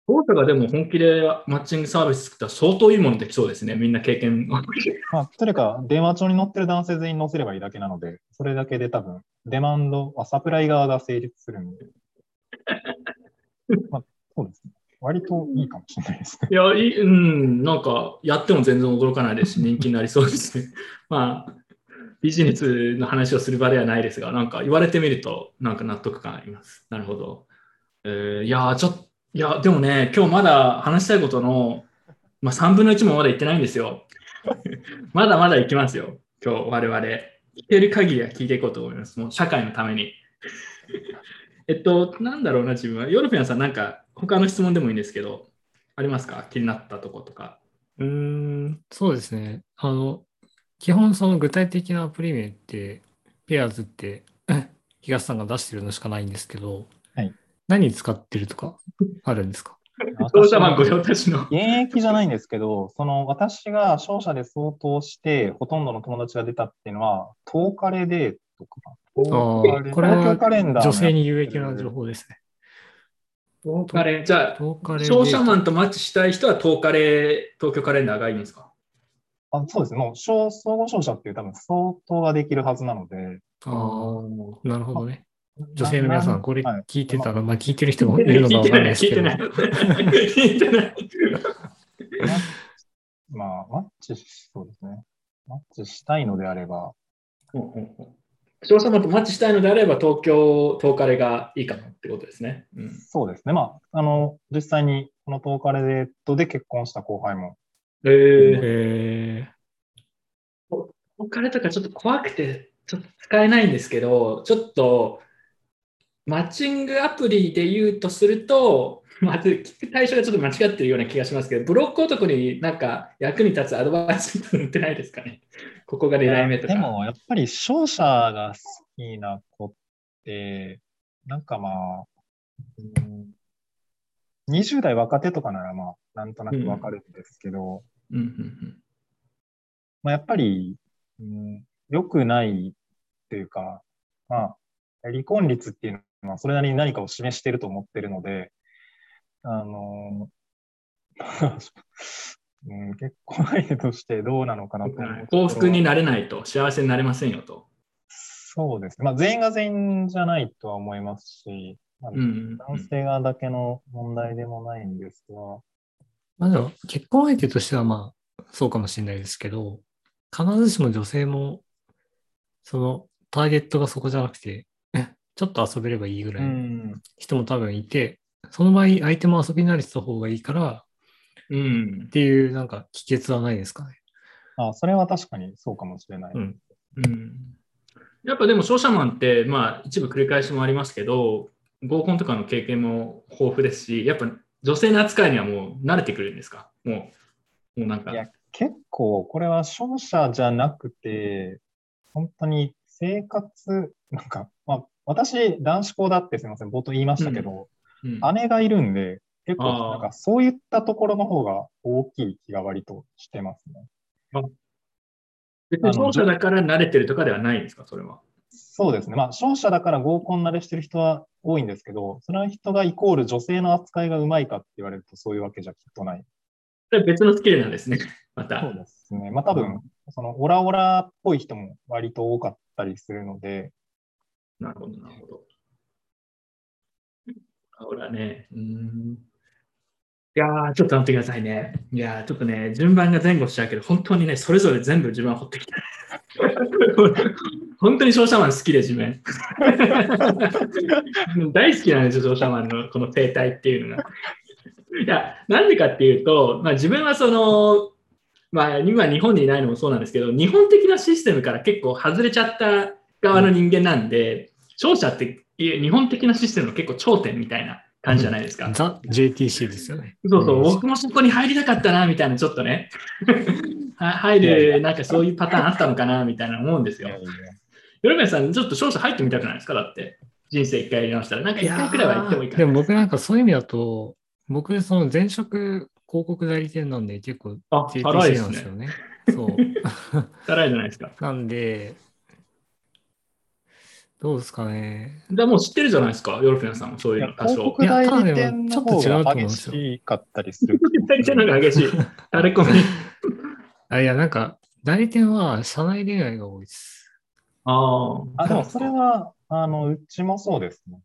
[SPEAKER 1] 当社がでも本気でマッチングサービス作ったら相当いいものできそうですね。みんな経験を。
[SPEAKER 3] まあ、というか、電話帳に載ってる男性全員載せればいいだけなので、それだけで多分、デマンド、あサプライ側が成立するんで、[laughs] まあ、そうですね。割といいかもしれないですね。
[SPEAKER 1] いや、いい、うん、なんか、やっても全然驚かないですし、[laughs] 人気になりそうですね。[laughs] まあ、ビジネスの話をする場ではないですが、なんか言われてみると、なんか納得感あります。なるほど。えーいやー、ちょっと、いや、でもね、今日まだ話したいことの、まあ、3分の1もまだ言ってないんですよ。[laughs] まだまだ行きますよ、今日我々。聞ける限りは聞いていこうと思います。もう社会のために。えっと、なんだろうな、自分は。ヨルピアンさん、なんか、他の質問でもいいんですけど、ありますか？気になったとことか。
[SPEAKER 2] うーん、そうですね。あの、基本その具体的なアプリ名って、ペアーズって、[laughs] 東さんが出してるのしかないんですけど、
[SPEAKER 3] はい
[SPEAKER 2] 何使ってるとかあるんですか？
[SPEAKER 1] 当社マンご用達の。
[SPEAKER 3] 現役じゃないんですけど、その私が商社で相当して、ほとんどの友達が出たっていうのは、10日レデートか東
[SPEAKER 2] これは
[SPEAKER 3] 京カレンダーの
[SPEAKER 2] 女性に有益な情報ですね。
[SPEAKER 1] 10日レじゃ
[SPEAKER 2] 10日
[SPEAKER 1] あ、
[SPEAKER 2] レ
[SPEAKER 1] 商社マンとマッチしたい人は10日レ東京カレンダーがいいんですか？
[SPEAKER 3] あそうですね。もう、総総合商社っていう多分相当ができるはずなので、
[SPEAKER 2] ああ、なるほどね。女性の皆さん、これ
[SPEAKER 3] はい
[SPEAKER 2] 聞いてたら、まあ聞いてる人もいるのかわかんないですけど
[SPEAKER 1] 聞いてな、い。聞いてない。
[SPEAKER 3] まあ、マッチし、そうですね。マッチしたいのであれば、
[SPEAKER 1] 商社マンとマッチしたいのであれば、東京10日レがいいかなってことですね。うん、
[SPEAKER 3] そうですね。まあ、あの、実際にこの10日レデートで結婚した後輩も、
[SPEAKER 1] えー、
[SPEAKER 2] え
[SPEAKER 1] 10日レとかちょっと怖くて、ちょっと使えないんですけど、ちょっと、マッチングアプリで言うとすると、まず聞く対象がちょっと間違ってるような気がしますけど、ブロック男になんか役に立つアドバイスって売ってないですかね？[laughs] ここが2代目とか。
[SPEAKER 3] でも、やっぱり商社が好きな子って、なんかまあ、うん、20代若手とかならまあ、なんとなくわかるんですけど、まあ、やっぱり、うん、良くないっていうか、まあ、離婚率っていうのはそれなりに何かを示していると思ってるので、あの、[laughs] うん、結婚相手としてどうなのかなと
[SPEAKER 1] 幸福になれないと。幸せになれませんよと。
[SPEAKER 3] そうですね。まあ、全員が全員じゃないとは思いますし、まあ男性側だけの問題でもないんですが、
[SPEAKER 2] まあでも結婚相手としてはまあそうかもしれないですけど、必ずしも女性もそのターゲットがそこじゃなくて、え [laughs] ちょっと遊べればいいぐらい人も多分いて、その場合相手も遊び慣れてた方がいいから
[SPEAKER 1] うん
[SPEAKER 2] っていうなんか帰結はないですかね。
[SPEAKER 3] あ、それは確かにそうかもしれない。
[SPEAKER 2] うん。
[SPEAKER 1] うんやっぱでも商社マンって、まあ、一部繰り返しもありますけど、合コンとかの経験も豊富ですし、やっぱ女性の扱いにはもう慣れてくるんですか？もう、もうなんか
[SPEAKER 3] い。や、結構、これは商社じゃなくて、本当に生活、なんか、まあ、私、男子校だってすみません、冒頭言いましたけど、
[SPEAKER 1] うん
[SPEAKER 3] 姉がいるんで、結構、なんか、そういったところの方が大きい気が割としてますね。
[SPEAKER 1] 別に商社だから慣れてるとかではないんですか、それは。
[SPEAKER 3] そうですね。まあ、商社だから合コン慣れしてる人は多いんですけど、その人がイコール女性の扱いがうまいかって言われるとそういうわけじゃきっとない。
[SPEAKER 1] それ別のスキルなんですね、[laughs] また。
[SPEAKER 3] そうですね。まあ多分、そのオラオラっぽい人も割と多かったりするので、
[SPEAKER 1] なるほど、なるほど。ほらね、うん。いやー、ちょっと待ってくださいね。いやー、ちょっとね、順番が前後しちゃうけど、本当にね、それぞれ全部順番掘ってきた。[laughs] 本当に商社マン好きで、自分。[laughs] 大好きなんですよ、商社マンのこの生態っていうのが。いや、なんでかっていうと、まあ、自分はその、まあ、今日本にいないのもそうなんですけど、日本的なシステムから結構外れちゃった側の人間なんで、商社っていえ日本的なシステムの結構頂点みたいな感じじゃないですか。
[SPEAKER 2] ザ・ JTC ですよね。
[SPEAKER 1] そうそう、
[SPEAKER 2] うん
[SPEAKER 1] 僕もそこに入りたかったな、みたいな、ちょっとね。[laughs] は入る、なんかそういうパターンあったのかな、みたいな思うんですよ。ヨルメさん、ちょっと商社入ってみたくないですかだって。人生一回やり直したら、なんか一回くらいは行ってもいいかな。
[SPEAKER 2] でも僕なんかそういう意味だと、僕その前職広告代理店なんで結構
[SPEAKER 1] あ、
[SPEAKER 2] JTC。なんですよね。そう。[laughs]
[SPEAKER 1] 辛いじゃないですか。
[SPEAKER 2] なんで、どうですかね。
[SPEAKER 1] じゃあもう知ってるじゃないですか、ヨルフェンさんもそう
[SPEAKER 3] い
[SPEAKER 1] うの多少。
[SPEAKER 2] いやただねちょっと違うと思うんですよ
[SPEAKER 3] しかったりする。
[SPEAKER 1] 大体の方が激しい。垂れ込み。[laughs]
[SPEAKER 2] あいや、なんか、代理店は社内恋愛が多いです。
[SPEAKER 1] ああ。
[SPEAKER 3] あ、でもそれは、あの、うちもそうですね。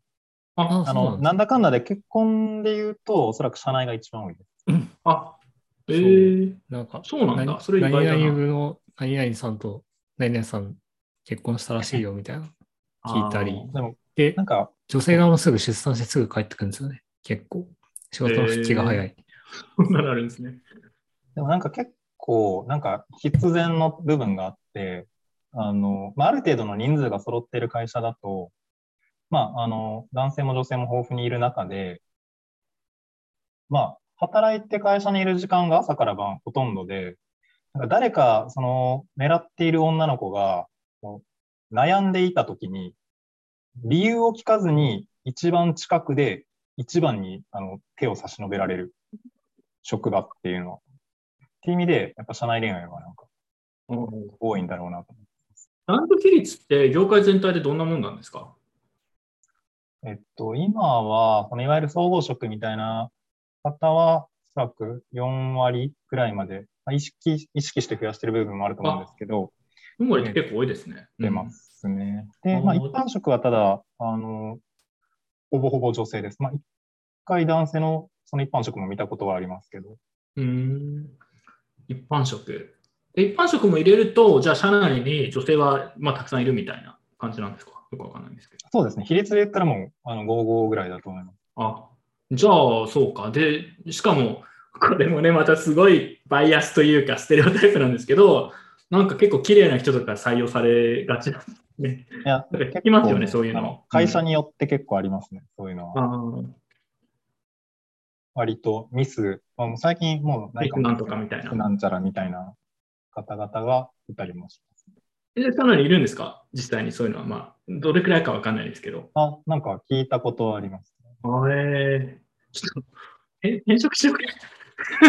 [SPEAKER 1] あ、
[SPEAKER 3] あの、
[SPEAKER 2] そうなん
[SPEAKER 3] だかんだで結婚で言うと、おそらく社内が一番多いです。
[SPEAKER 1] あ、えー、
[SPEAKER 2] なんか、
[SPEAKER 1] そうなんだ。
[SPEAKER 2] 何
[SPEAKER 1] それ意外だ
[SPEAKER 2] 何々の何々さんと何々さん結婚したらしいよみたいな。聞いたり
[SPEAKER 1] あ
[SPEAKER 3] でも、
[SPEAKER 2] で
[SPEAKER 3] な、んか、
[SPEAKER 2] 女性側もすぐ出産してすぐ帰ってくるんですよね。結構。仕事の復帰が早い。
[SPEAKER 1] ーそんなのあるんですね。
[SPEAKER 3] でもなんか結構、なんか必然の部分があって、あの、まあ、ある程度の人数が揃っている会社だと、まあ、あの、男性も女性も豊富にいる中で、まあ、働いて会社にいる時間が朝から晩ほとんどで、なんか誰か、その、狙っている女の子が、悩んでいたときに、理由を聞かずに一番近くで一番にあの手を差し伸べられる職場っていうのは。っていう意味で、やっぱ社内恋愛はなんか多いんだろうなと思
[SPEAKER 1] 男女比率って業界全体でどんなもんなんですか？
[SPEAKER 3] う。えっと、今は、そのいわゆる総合職みたいな方は、おそらく4割くらいまで、まあ意識、意識して増やしてる部分もあると思うんですけど、
[SPEAKER 1] 4割って結構多いですね。
[SPEAKER 3] 出ますね。で、
[SPEAKER 1] うん
[SPEAKER 3] まあ一般職はただ、あの、ほぼほぼ女性です。まあ一回男性のその一般職も見たことはありますけど、
[SPEAKER 1] うん。うん一般職。で一般職も入れると、じゃあ社内に女性は、まあ、たくさんいるみたいな感じなんですか？よくわかんないんですけど。
[SPEAKER 3] そうですね。比率で言ったらもう、あの、55ぐらいだと思います。
[SPEAKER 1] あ、じゃあ、そうか。で、しかも、これもね、またすごいバイアスというか、ステレオタイプなんですけど、なんか結構綺麗な人とか採用されがちなんですね。
[SPEAKER 3] いや、
[SPEAKER 1] なんか聞きますよね、そういうの。
[SPEAKER 3] 会社によって結構ありますね、そういうのは。割とミス、まあ、もう最近もうないかも
[SPEAKER 1] なんとかみたいな。
[SPEAKER 3] なんちゃらみたいな方々がいたりもします。
[SPEAKER 1] で、社内にいるんですか？実際にそういうのは。まあ、どれくらいかわかんないですけど。
[SPEAKER 3] あ、なんか聞いたことはあります。
[SPEAKER 1] あれ、ちょっと、え、転職しようか。[laughs]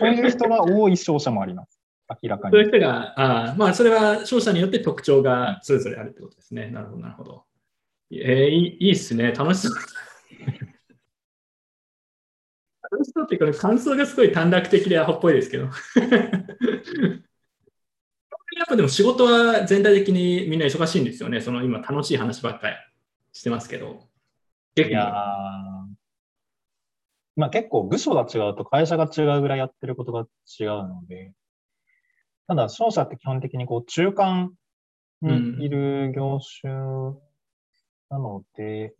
[SPEAKER 3] そういう人が多い商社もあります。明らかに。
[SPEAKER 1] そういう人が、あーまあ、それは商社によって特徴がそれぞれあるってことですね。なるほど、なるほど。えーいいいいっすね。楽しそう。[laughs] 楽しそうってこれ感想がすごい短絡的でアホっぽいですけど。[laughs] やっぱでも仕事は全体的にみんな忙しいんですよね。その今楽しい話ばっかりしてますけど。結
[SPEAKER 3] いやまあ結構部署が違うと会社が違うぐらいやってることが違うので、ただ商社って基本的にこう中間にいる業種なので、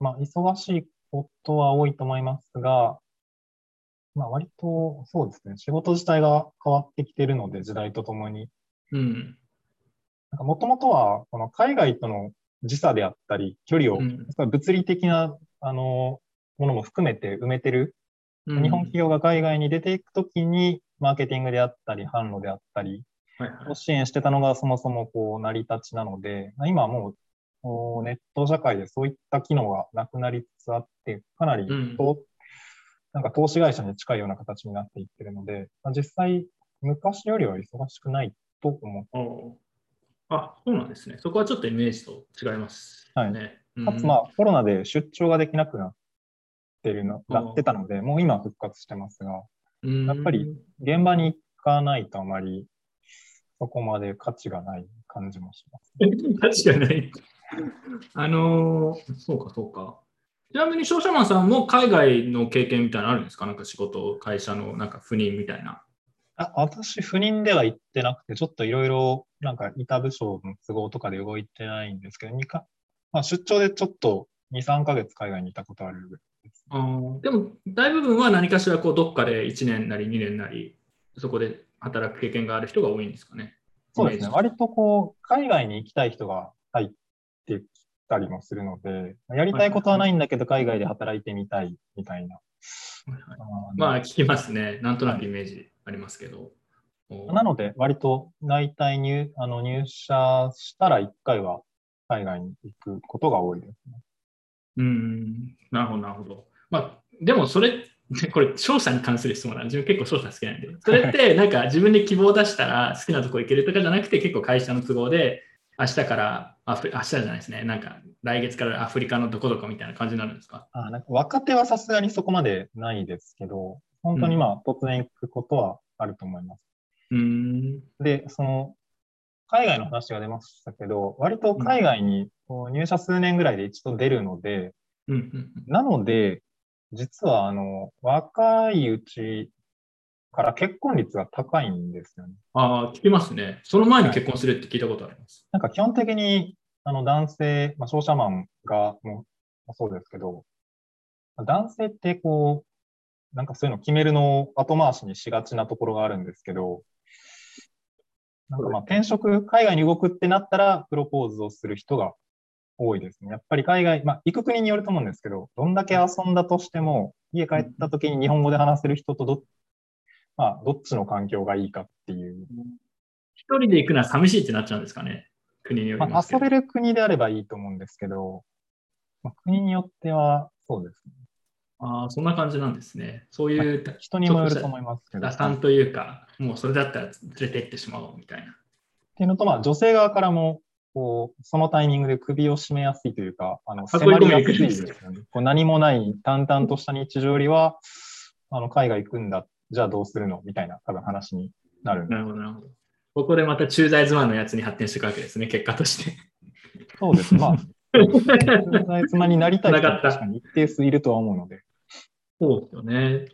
[SPEAKER 3] まあ忙しいことは多いと思いますが、まあ割とそうですね、仕事自体が変わってきているので時代とともに。
[SPEAKER 1] うん。
[SPEAKER 3] なんかもともとはこの海外との時差であったり、距離を
[SPEAKER 1] うん
[SPEAKER 3] 物理的な、あの、ものも含めて埋めてる、
[SPEAKER 1] うん
[SPEAKER 3] 日本企業が海外に出ていくときに、マーケティングであったり、販路であったり、を支援してたのがそもそもこう成り立ちなので、まあ今はもうネット社会でそういった機能がなくなりつつあって、かなり
[SPEAKER 1] うん
[SPEAKER 3] と、なんか投資会社に近いような形になっていってるので、まあ、実際、昔よりは忙しくないと思
[SPEAKER 1] おーあ、そうなんですね。そこはちょっとイメージと違いますね。
[SPEAKER 3] はい。かつまあコロナで出張ができなくなってるの、なってたので、もう今は復活してますが、
[SPEAKER 1] うん
[SPEAKER 3] やっぱり現場に行かないとあまりそこまで価値がない感じもします。[laughs]
[SPEAKER 1] 確かに。あのーそうか、そうか。ちなみに、商社マンさんも海外の経験みたいなのあるんですか？なんか仕事、会社のなんか赴任みたいな。
[SPEAKER 3] あ私、赴任では行ってなくて、ちょっといろいろ、なんか、いた部署の都合とかで動いてないんですけど、二かまあ、出張でちょっと2、3ヶ月海外にいたことあるぐらいです。
[SPEAKER 1] あーでも、大部分は何かしらこうどっかで1年なり2年なり、そこで働く経験がある人が多いんですかね。
[SPEAKER 3] そうですね。割とこう、海外に行きたい人が入ってきたりもするので、やりたいことはないんだけど、海外で働いてみたいみたいな。
[SPEAKER 1] はいはい
[SPEAKER 3] あの
[SPEAKER 1] まあ、聞きますね。なんとなくイメージありますけど。
[SPEAKER 3] なので、割と大体入あの入社したら1回は海外に行くことが多いですね。
[SPEAKER 1] うん、なるほど、なるほど。まあ、でもそれ、[laughs] これ、商社に関する質問なんで、自分結構商社好きなんで、それって [laughs] なんか自分で希望を出したら好きなとこ行けるとかじゃなくて、結構会社の都合で、明日からアフリ、明日じゃないですね、なんか来月からアフリカのどこどこみたいな感じになるんですか？
[SPEAKER 3] あなんか若手はさすがにそこまでないですけど、本当にまあ突然行くことはあると思います。
[SPEAKER 1] うん、
[SPEAKER 3] で、その、海外の話が出ましたけど、割と海外に入社数年ぐらいで一度出るので、
[SPEAKER 1] うん、うん。
[SPEAKER 3] なので、実はあの、若いうちから結婚率が高いんですよね。
[SPEAKER 1] ああ、聞きますね。その前に結婚するって聞いたことあります。
[SPEAKER 3] なんか基本的に、あの男性、まあ、商社マンがもうそうですけど、男性ってこう、なんかそういうの決めるのを後回しにしがちなところがあるんですけど、なんかまあ転職、海外に動くってなったら、プロポーズをする人が多いですね。やっぱり海外、まあ行く国によると思うんですけど、どんだけ遊んだとしても、家帰った時に日本語で話せる人とど、まあどっちの環境がいいかっていう
[SPEAKER 1] 一人で行くのは寂しいってなっちゃうんですかね。国により
[SPEAKER 3] まあ。遊べる国であればいいと思うんですけど、まあ、国によってはそうですね。
[SPEAKER 1] ああ、そんな感じなんですね。そういう
[SPEAKER 3] 人にもよると思いますけど。っ
[SPEAKER 1] 打算というか、もうそれだったら連れて行ってしまおうみたいな。
[SPEAKER 3] ていうのと、まあ、女性側からも、こう、そのタイミングで首を絞めやすいというか、あの、
[SPEAKER 1] あ
[SPEAKER 3] 迫りやすいですよね。こう何もない淡々とした日常よりは、あの、海外行くんだ、じゃあどうするのみたいな、多分話になる
[SPEAKER 1] なるほど、なるほど。ここでまた駐在妻のやつに発展していくわけですね、結果として。
[SPEAKER 3] そうです。まあ、[laughs] 駐在妻になりたい人は確かに一定数いるとは思うので。
[SPEAKER 1] そうですよね。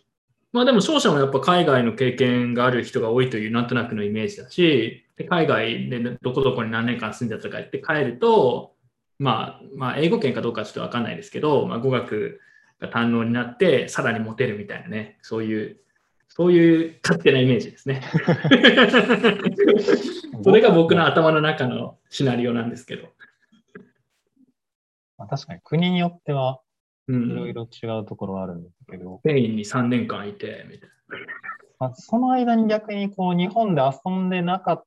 [SPEAKER 1] まあでも商社もやっぱ海外の経験がある人が多いというなんとなくのイメージだし、で海外でどこどこに何年間住んでたとか言って帰ると、まあ、まあ英語圏かどうかちょっとわかんないですけど、まあ、語学が堪能になってさらにモテるみたいなね、そういう、そういう勝手なイメージですね。[laughs] それが僕の頭の中のシナリオなんですけど。
[SPEAKER 3] まあ、確かに国によっては
[SPEAKER 1] うん、
[SPEAKER 3] いろいろ違うところはあるんですけど、
[SPEAKER 1] スペインに3年間いて、みたい
[SPEAKER 3] まあ、その間に逆にこう日本で遊んでなかっ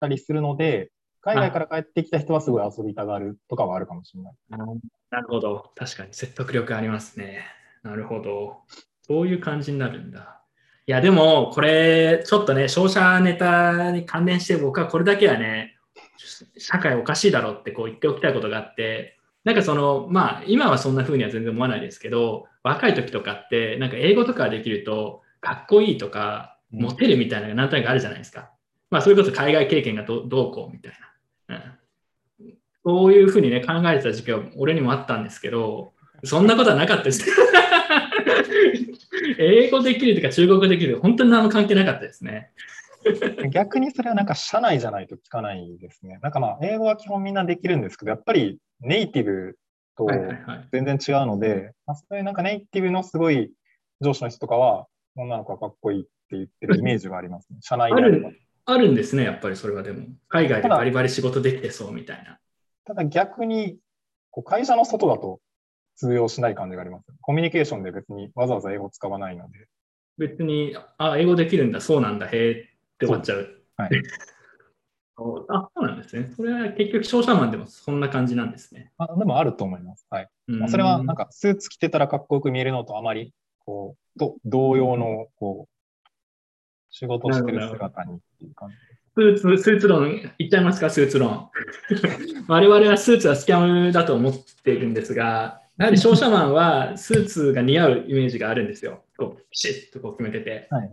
[SPEAKER 3] たりするので、海外から帰ってきた人はすごい遊びたがるとかはあるかもしれない。
[SPEAKER 1] な。なるほど。確かに説得力ありますね。なるほど。そういう感じになるんだ。いや、でも、これ、ちょっとね、商社ネタに関連して、僕はこれだけはね、社会おかしいだろうってこう言っておきたいことがあって、なんかその、まあ、今はそんな風には全然思わないですけど、若い時とかって、なんか英語とかできると、かっこいいとか、モテるみたいなのがなんとなくあるじゃないですか。まあ、それこそ海外経験がどどうこうみたいな。うん、そういうふうにね、考えてた時期は俺にもあったんですけど、そんなことはなかったです。[laughs] 英語できるとか中国語できる本当に何も関係なかったですね。[laughs]
[SPEAKER 3] 逆にそれはなんか社内じゃないと聞かないですね。なんかまあ、英語は基本みんなできるんですけど、やっぱりネイティブと。全然違うので、まあ、そういうなんかネイティブのすごい上司の人とかは、女の子はかっこいいって言ってるイメージがありますね。[laughs] 社内
[SPEAKER 1] あ
[SPEAKER 3] であれば。
[SPEAKER 1] るあるんですね、やっぱりそれはでも。海外でバリバリ仕事できてそうみたいな。
[SPEAKER 3] ただ逆に、こう会社の外だと、通用しない感じがあります。コミュニケーションで別にわざわざ英語を使わないので。
[SPEAKER 1] 別に、あ、英語できるんだ、そうなんだ、へえって終わっちゃう。
[SPEAKER 3] はい
[SPEAKER 1] あ、そうなんですね。それは結局、商社マンでもそんな感じなんですね。
[SPEAKER 3] あでもあると思います。はい。まあ、それはなんかスーツ着てたらかっこよく見えるのとあまりこうと同様のこう仕事してる姿にっていう感じ
[SPEAKER 1] スーツ、スーツ論、いっちゃいますか、スーツ論。[laughs] 我々はスーツはスキャムだと思っているんですが、やはり商社マンはスーツが似合うイメージがあるんですよ。こうピシッとこう決めてて。
[SPEAKER 3] はい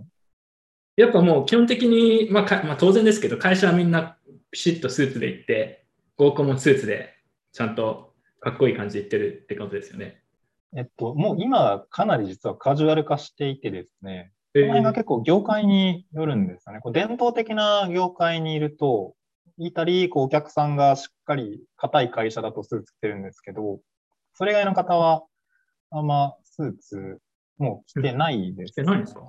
[SPEAKER 1] やっぱもう基本的に、まあかまあ、当然ですけど、会社はみんなピシッとスーツで行って、合コンもスーツでちゃんとかっこいい感じで行ってるってことですよね。
[SPEAKER 3] えっと、もう今かなり実はカジュアル化していてですね、
[SPEAKER 1] え
[SPEAKER 3] この辺が結構業界によるんですよね。こう伝統的な業界にいると、いたり、こうお客さんがしっかり硬い会社だとスーツ着てるんですけど、それ以外の方はあんまスーツもう着てないです、
[SPEAKER 1] え、何ですか？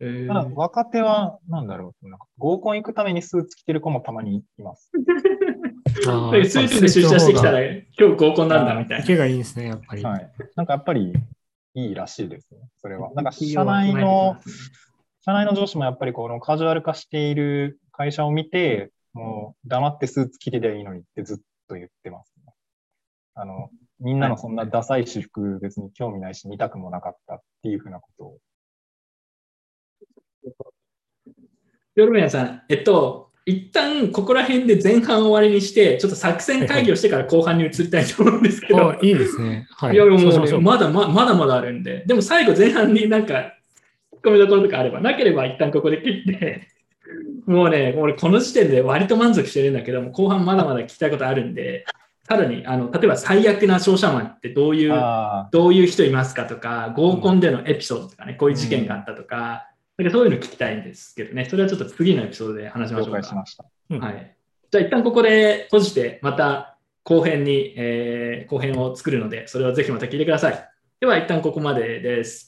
[SPEAKER 1] えー
[SPEAKER 3] ただ若手は、なんだろう、なんか合コン行くためにスーツ着てる子もたまにいます。
[SPEAKER 1] スーツで出社してきたら、今日合コンなんだみたいな。
[SPEAKER 2] 受けがいいんですね、やっぱり。
[SPEAKER 3] はい。なんかやっぱりいいらしいですね、それは。なんか社内の社内の上司もやっぱりこのカジュアル化している会社を見て、もう黙ってスーツ着てりゃいいのにってずっと言ってます、ね。あの、みんなのそんなダサい私服別に興味ないし見たくもなかったっていうふうなことを。
[SPEAKER 1] ヨルメアさん、えっと、一旦ここら辺で前半終わりにして、ちょっと作戦会議をしてから後半に移りたいと思うんですけど。
[SPEAKER 2] あいいですね。はい。
[SPEAKER 1] いや、もうね、
[SPEAKER 2] そうしましょう
[SPEAKER 1] まだままだまだあるんで、でも最後前半になんか、突っ込みどころとかあれば、なければ一旦ここで切って、もうね、俺この時点で割と満足してるんだけども、後半まだまだ聞きたいことあるんで、さらに、あの、例えば最悪な商社マンってどういう、
[SPEAKER 3] あ
[SPEAKER 1] どういう人いますかとか、合コンでのエピソードとかね、こういう事件があったとか、なんかそういうの聞きたいんですけどね、それはちょっと次のエピソードで話しましょうか。
[SPEAKER 3] 解しました。
[SPEAKER 2] うん
[SPEAKER 1] はい。じゃあ一旦ここで閉じて、また後編に、えー後編を作るので、それをぜひまた聞いてください。では一旦ここまでです。